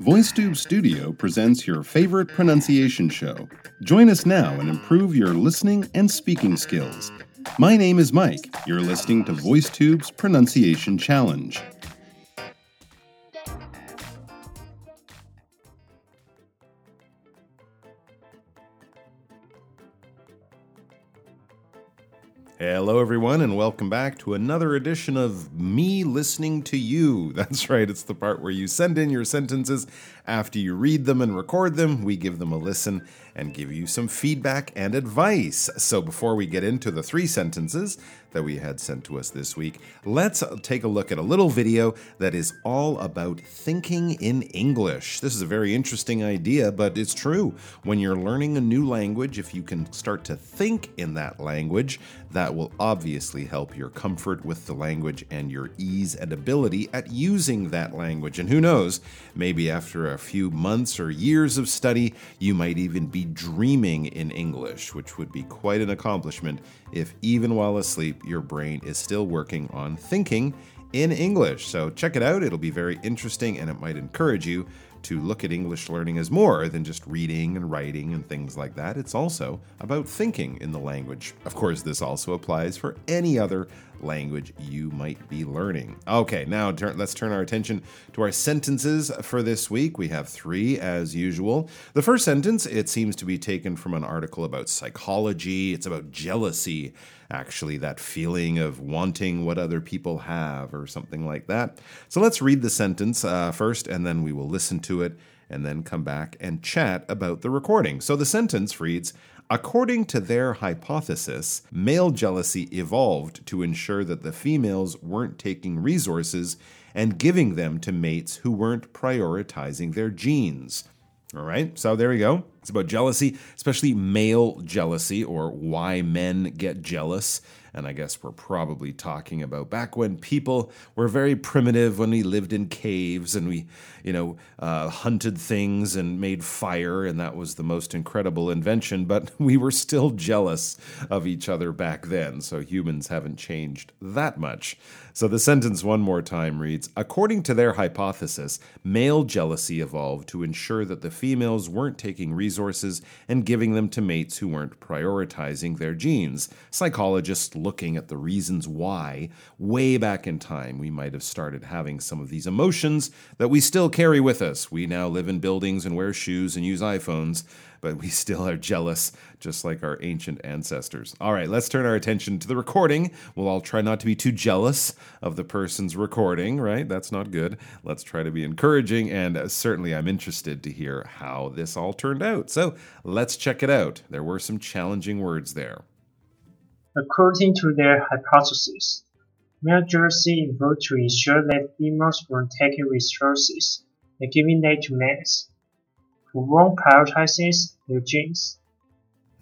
VoiceTube Studio presents your favorite pronunciation show. Join us now and improve your listening and speaking skills. My name is Mike. You're listening to VoiceTube's Pronunciation Challenge. Hello, everyone, and welcome back to another edition of Me Listening to You. That's right, it's the part where you send in your sentences. After you read them and record them, we give them a listen and give you some feedback and advice. So, before we get into the three sentences that we had sent to us this week, let's take a look at a little video that is all about thinking in English. This is a very interesting idea, but it's true. When you're learning a new language, if you can start to think in that language, that will obviously help your comfort with the language and your ease and ability at using that language. And who knows, maybe after a few months or years of study, you might even be dreaming in English, which would be quite an accomplishment if, even while asleep, your brain is still working on thinking in English. So check it out, it'll be very interesting and it might encourage you to look at English learning as more than just reading and writing and things like that. It's also about thinking in the language. Of course, this also applies for any other language you might be learning. Okay, now turn, let's turn our attention to our sentences for this week. We have three as usual. The first sentence, it seems to be taken from an article about psychology. It's about jealousy, actually, that feeling of wanting what other people have or something like that. So let's read the sentence uh, first, and then we will listen to it and then come back and chat about the recording. So the sentence reads According to their hypothesis, male jealousy evolved to ensure that the females weren't taking resources and giving them to mates who weren't prioritizing their genes. All right, so there we go. It's about jealousy, especially male jealousy, or why men get jealous. And I guess we're probably talking about back when people were very primitive, when we lived in caves and we, you know, uh, hunted things and made fire, and that was the most incredible invention. But we were still jealous of each other back then. So humans haven't changed that much. So the sentence one more time reads According to their hypothesis, male jealousy evolved to ensure that the females weren't taking resources and giving them to mates who weren't prioritizing their genes. Psychologists looking at the reasons why, way back in time, we might have started having some of these emotions that we still carry with us. We now live in buildings and wear shoes and use iPhones but we still are jealous, just like our ancient ancestors. All right, let's turn our attention to the recording. We'll all try not to be too jealous of the person's recording, right? That's not good. Let's try to be encouraging, and certainly I'm interested to hear how this all turned out. So let's check it out. There were some challenging words there. According to their hypothesis, male jealousy involved to ensure that females were taking resources and giving them to males won't prioritize their genes.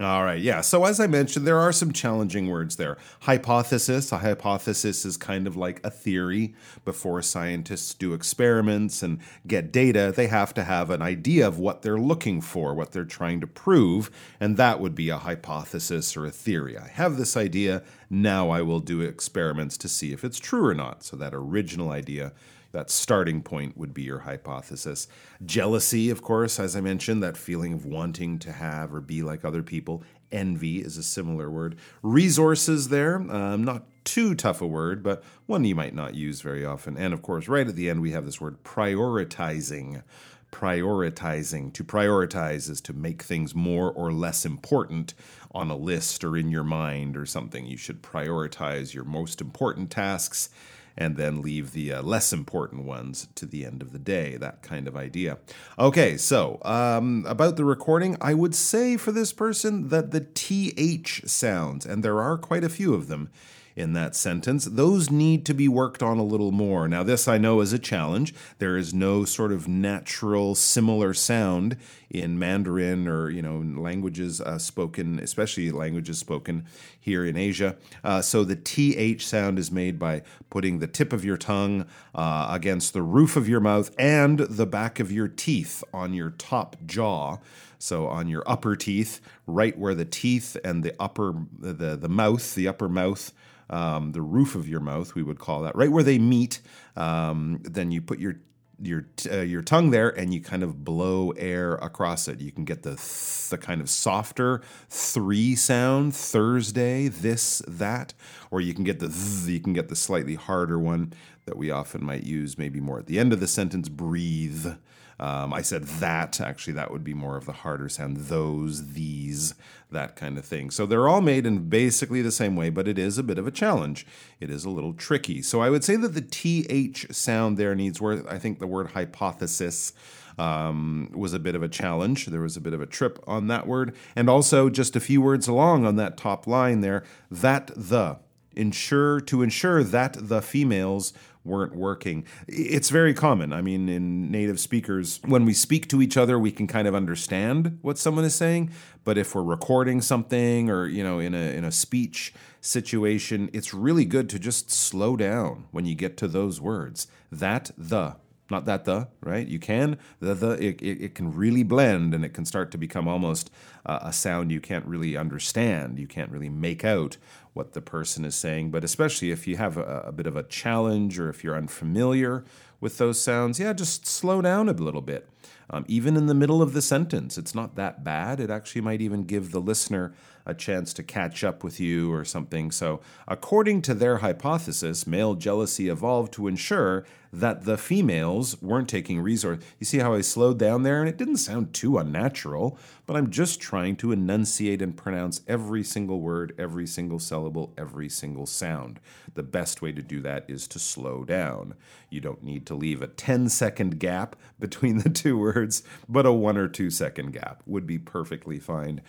All right, yeah. So as I mentioned, there are some challenging words there. Hypothesis. A hypothesis is kind of like a theory. Before scientists do experiments and get data, they have to have an idea of what they're looking for, what they're trying to prove, and that would be a hypothesis or a theory. I have this idea, now I will do experiments to see if it's true or not. So that original idea that starting point would be your hypothesis. Jealousy, of course, as I mentioned, that feeling of wanting to have or be like other people. Envy is a similar word. Resources, there, um, not too tough a word, but one you might not use very often. And of course, right at the end, we have this word prioritizing. Prioritizing. To prioritize is to make things more or less important on a list or in your mind or something. You should prioritize your most important tasks and then leave the uh, less important ones to the end of the day, that kind of idea. Okay, so um, about the recording, I would say for this person that the TH sounds, and there are quite a few of them, in that sentence. Those need to be worked on a little more. Now, this I know is a challenge. There is no sort of natural similar sound in Mandarin or you know languages uh, spoken, especially languages spoken here in Asia. Uh, so the th sound is made by putting the tip of your tongue uh, against the roof of your mouth and the back of your teeth on your top jaw. So on your upper teeth, right where the teeth and the upper the the mouth, the upper mouth um, the roof of your mouth, we would call that, right where they meet. Um, then you put your your uh, your tongue there and you kind of blow air across it. You can get the th- the kind of softer three sound Thursday this that or you can get the th- you can get the slightly harder one that we often might use maybe more at the end of the sentence breathe. Um, I said that, actually, that would be more of the harder sound. Those, these, that kind of thing. So they're all made in basically the same way, but it is a bit of a challenge. It is a little tricky. So I would say that the TH sound there needs where I think the word hypothesis. Um, was a bit of a challenge. There was a bit of a trip on that word. And also, just a few words along on that top line there, that the. Ensure to ensure that the females weren't working. It's very common. I mean, in native speakers, when we speak to each other, we can kind of understand what someone is saying. But if we're recording something or, you know, in a in a speech situation, it's really good to just slow down when you get to those words. That the not that the right you can the the it, it, it, can really blend and it can start to become almost uh, a sound you can't really understand you can't really make out what the person is saying. But especially if you have a, a bit of a challenge or if you're unfamiliar with those sounds, yeah, just slow down a little bit. Um, even in the middle of the sentence, it's not that bad. It actually might even give the listener a chance to catch up with you or something. So, according to their hypothesis, male jealousy evolved to ensure that the females weren't taking resource. You see how I slowed down there? And it didn't sound too unnatural, but I'm just trying to enunciate and pronounce every single word, every single syllable, every single sound. The best way to do that is to slow down. You don't need to leave a 10 second gap between the two words, but a one or two second gap would be perfectly fine.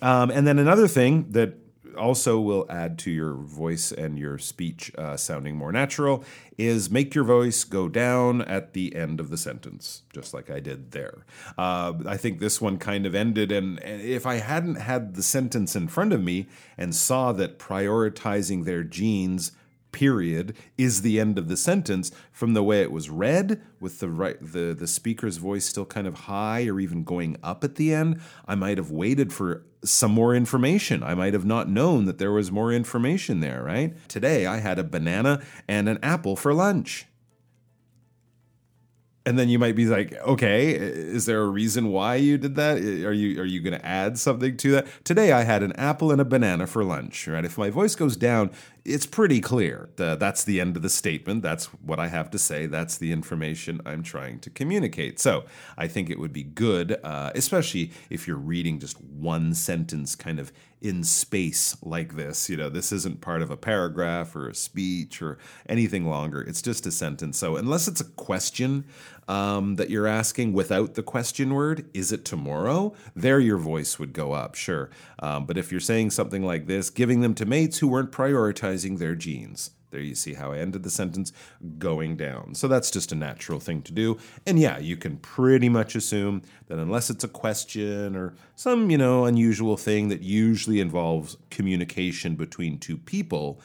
Um, and then another thing that also will add to your voice and your speech uh, sounding more natural is make your voice go down at the end of the sentence, just like I did there. Uh, I think this one kind of ended, and, and if I hadn't had the sentence in front of me and saw that prioritizing their genes period is the end of the sentence from the way it was read with the right the the speaker's voice still kind of high or even going up at the end i might have waited for some more information. I might have not known that there was more information there right? Today i had a banana and an apple for lunch. And then you might be like okay is there a reason why you did that? Are you are you going to add something to that? Today i had an apple and a banana for lunch right? If my voice goes down it's pretty clear that that's the end of the statement that's what i have to say that's the information i'm trying to communicate so i think it would be good uh, especially if you're reading just one sentence kind of in space like this. You know, this isn't part of a paragraph or a speech or anything longer. It's just a sentence. So, unless it's a question um, that you're asking without the question word, is it tomorrow? There, your voice would go up, sure. Um, but if you're saying something like this, giving them to mates who weren't prioritizing their genes, there you see how I ended the sentence going down. So that's just a natural thing to do. And yeah, you can pretty much assume that unless it's a question or some, you know, unusual thing that usually involves communication between two people,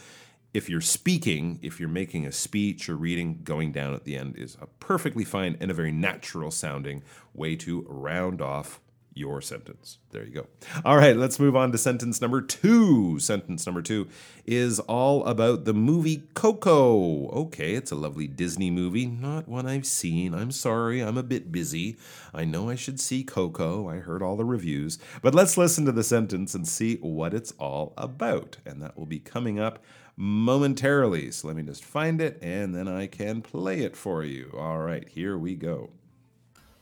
if you're speaking, if you're making a speech or reading, going down at the end is a perfectly fine and a very natural sounding way to round off your sentence. There you go. All right, let's move on to sentence number two. Sentence number two is all about the movie Coco. Okay, it's a lovely Disney movie, not one I've seen. I'm sorry, I'm a bit busy. I know I should see Coco. I heard all the reviews. But let's listen to the sentence and see what it's all about. And that will be coming up momentarily. So let me just find it and then I can play it for you. All right, here we go.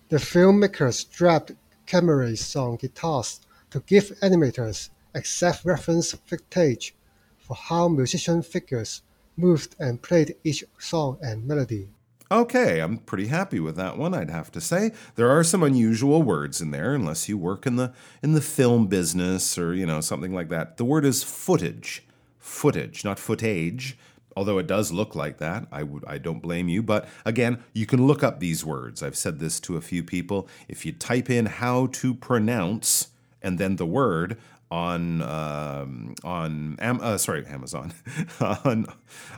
The filmmakers dropped cameras on guitars to give animators exact reference footage for how musician figures moved and played each song and melody. Okay, I'm pretty happy with that one, I'd have to say. There are some unusual words in there unless you work in the in the film business or, you know, something like that. The word is footage. Footage, not footage although it does look like that. I would I don't blame you, but again, you can look up these words. I've said this to a few people. If you type in how to pronounce and then the word, on um, on Am- uh, sorry Amazon on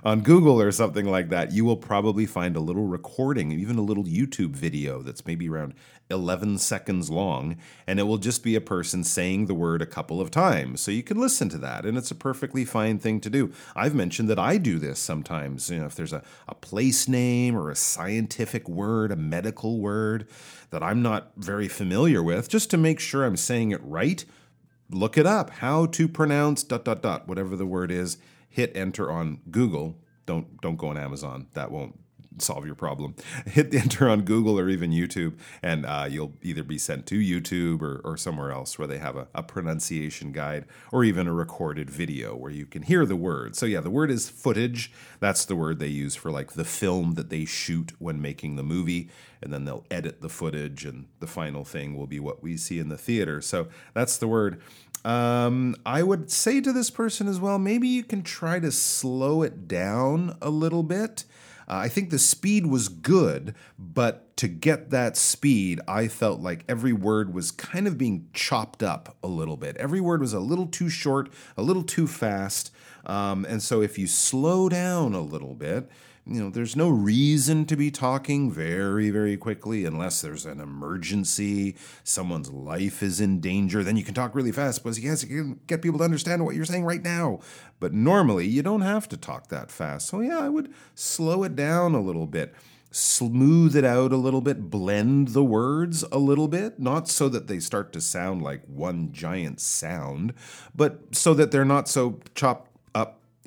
on Google or something like that, you will probably find a little recording, even a little YouTube video that's maybe around 11 seconds long, and it will just be a person saying the word a couple of times. So you can listen to that, and it's a perfectly fine thing to do. I've mentioned that I do this sometimes. You know, if there's a, a place name or a scientific word, a medical word that I'm not very familiar with, just to make sure I'm saying it right look it up. How to pronounce dot dot dot whatever the word is hit enter on google. Don't don't go on amazon. That won't solve your problem. Hit the enter on google or even youtube and uh, you'll either be sent to youtube or, or somewhere else where they have a, a pronunciation guide or even a recorded video where you can hear the word. So yeah the word is footage. That's the word they use for like the film that they shoot when making the movie and then they'll edit the footage and the final thing will be what we see in the theater. So that's the word. Um, I would say to this person as well, maybe you can try to slow it down a little bit. Uh, I think the speed was good, but to get that speed, I felt like every word was kind of being chopped up a little bit. Every word was a little too short, a little too fast. Um, and so if you slow down a little bit, you know, there's no reason to be talking very, very quickly unless there's an emergency, someone's life is in danger. Then you can talk really fast because yes, you can get people to understand what you're saying right now. But normally, you don't have to talk that fast. So, yeah, I would slow it down a little bit smooth it out a little bit, blend the words a little bit, not so that they start to sound like one giant sound, but so that they're not so chopped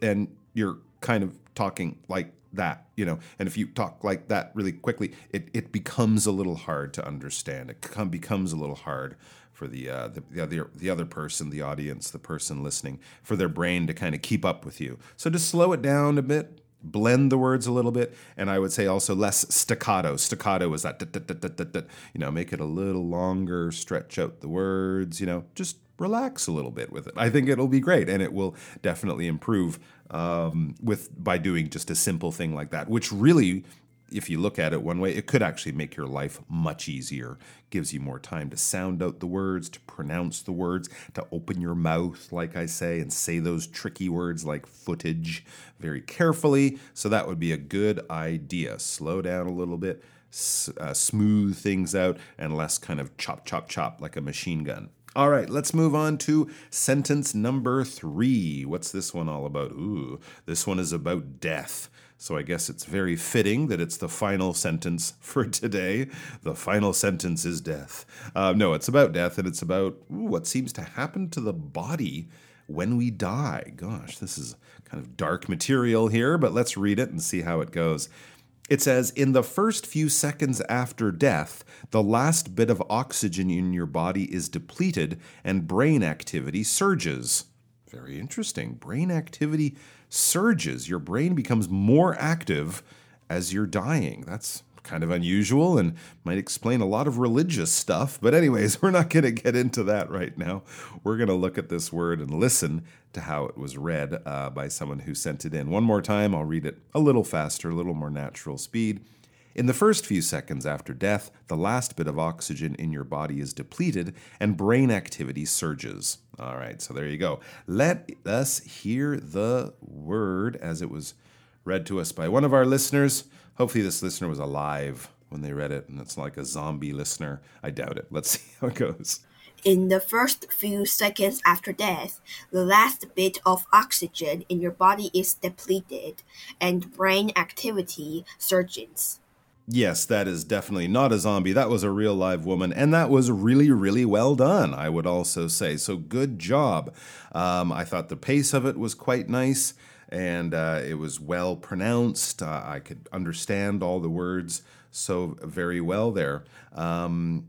and you're kind of talking like that, you know. And if you talk like that really quickly, it, it becomes a little hard to understand. It come, becomes a little hard for the, uh, the, the other the other person, the audience, the person listening, for their brain to kind of keep up with you. So just slow it down a bit, blend the words a little bit, and I would say also less staccato. Staccato is that, you know, make it a little longer, stretch out the words, you know, just relax a little bit with it. I think it'll be great, and it will definitely improve um, with by doing just a simple thing like that, which really if you look at it one way, it could actually make your life much easier. Gives you more time to sound out the words, to pronounce the words, to open your mouth, like I say, and say those tricky words like footage very carefully. So that would be a good idea. Slow down a little bit, uh, smooth things out, and less kind of chop, chop, chop like a machine gun. All right, let's move on to sentence number three. What's this one all about? Ooh, this one is about death. So I guess it's very fitting that it's the final sentence for today. The final sentence is death. Uh, no, it's about death, and it's about ooh, what seems to happen to the body when we die. Gosh, this is kind of dark material here, but let's read it and see how it goes. It says, in the first few seconds after death, the last bit of oxygen in your body is depleted and brain activity surges. Very interesting. Brain activity surges. Your brain becomes more active as you're dying. That's kind of unusual and might explain a lot of religious stuff. But, anyways, we're not going to get into that right now. We're going to look at this word and listen to how it was read uh, by someone who sent it in. One more time, I'll read it a little faster, a little more natural speed. In the first few seconds after death, the last bit of oxygen in your body is depleted and brain activity surges. All right, so there you go. Let us hear the word as it was read to us by one of our listeners. Hopefully, this listener was alive when they read it, and it's like a zombie listener. I doubt it. Let's see how it goes. In the first few seconds after death, the last bit of oxygen in your body is depleted, and brain activity surges. Yes, that is definitely not a zombie. That was a real live woman, and that was really, really well done, I would also say. So good job. Um, I thought the pace of it was quite nice and uh, it was well pronounced. Uh, I could understand all the words so very well there. Um,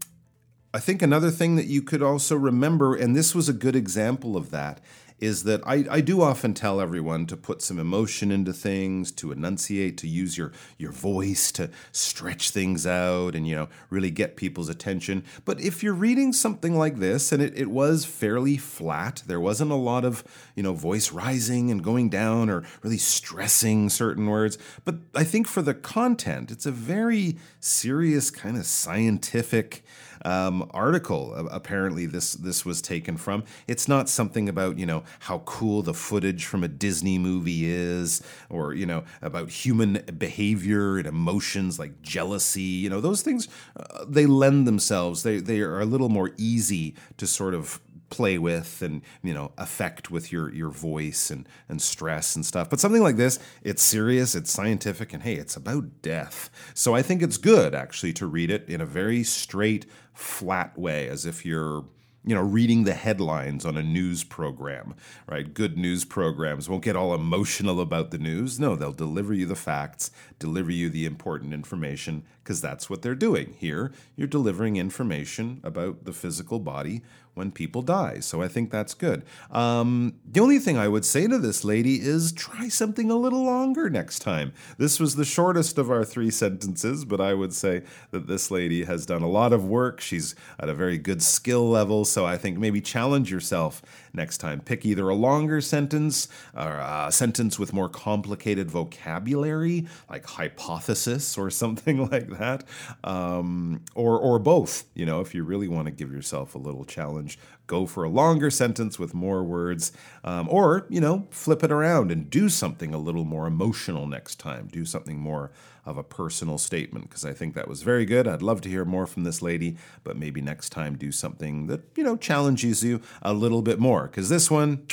I think another thing that you could also remember, and this was a good example of that, is that I, I do often tell everyone to put some emotion into things, to enunciate, to use your your voice to stretch things out and you know really get people's attention. But if you're reading something like this and it, it was fairly flat, there wasn't a lot of, you know, voice rising and going down or really stressing certain words. But I think for the content, it's a very serious kind of scientific um, article. Apparently, this this was taken from. It's not something about you know how cool the footage from a Disney movie is, or you know about human behavior and emotions like jealousy. You know those things. Uh, they lend themselves. They they are a little more easy to sort of play with and you know affect with your your voice and and stress and stuff but something like this it's serious it's scientific and hey it's about death so i think it's good actually to read it in a very straight flat way as if you're you know, reading the headlines on a news program, right? Good news programs won't get all emotional about the news. No, they'll deliver you the facts, deliver you the important information, because that's what they're doing. Here, you're delivering information about the physical body when people die. So I think that's good. Um, the only thing I would say to this lady is try something a little longer next time. This was the shortest of our three sentences, but I would say that this lady has done a lot of work. She's at a very good skill level. So I think maybe challenge yourself next time. Pick either a longer sentence or a sentence with more complicated vocabulary, like hypothesis or something like that, um, or, or both. You know, if you really want to give yourself a little challenge challenge. Go for a longer sentence with more words, um, or, you know, flip it around and do something a little more emotional next time. Do something more of a personal statement, because I think that was very good. I'd love to hear more from this lady, but maybe next time do something that, you know, challenges you a little bit more, because this one,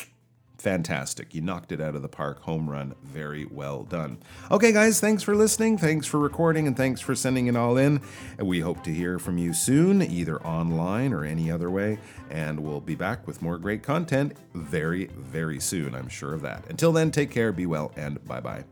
fantastic. You knocked it out of the park. Home run. Very well done. Okay, guys, thanks for listening. Thanks for recording and thanks for sending it all in. We hope to hear from you soon, either online or any other way. And we'll be back with more great content very, very soon. I'm sure of that. Until then, take care, be well, and bye bye.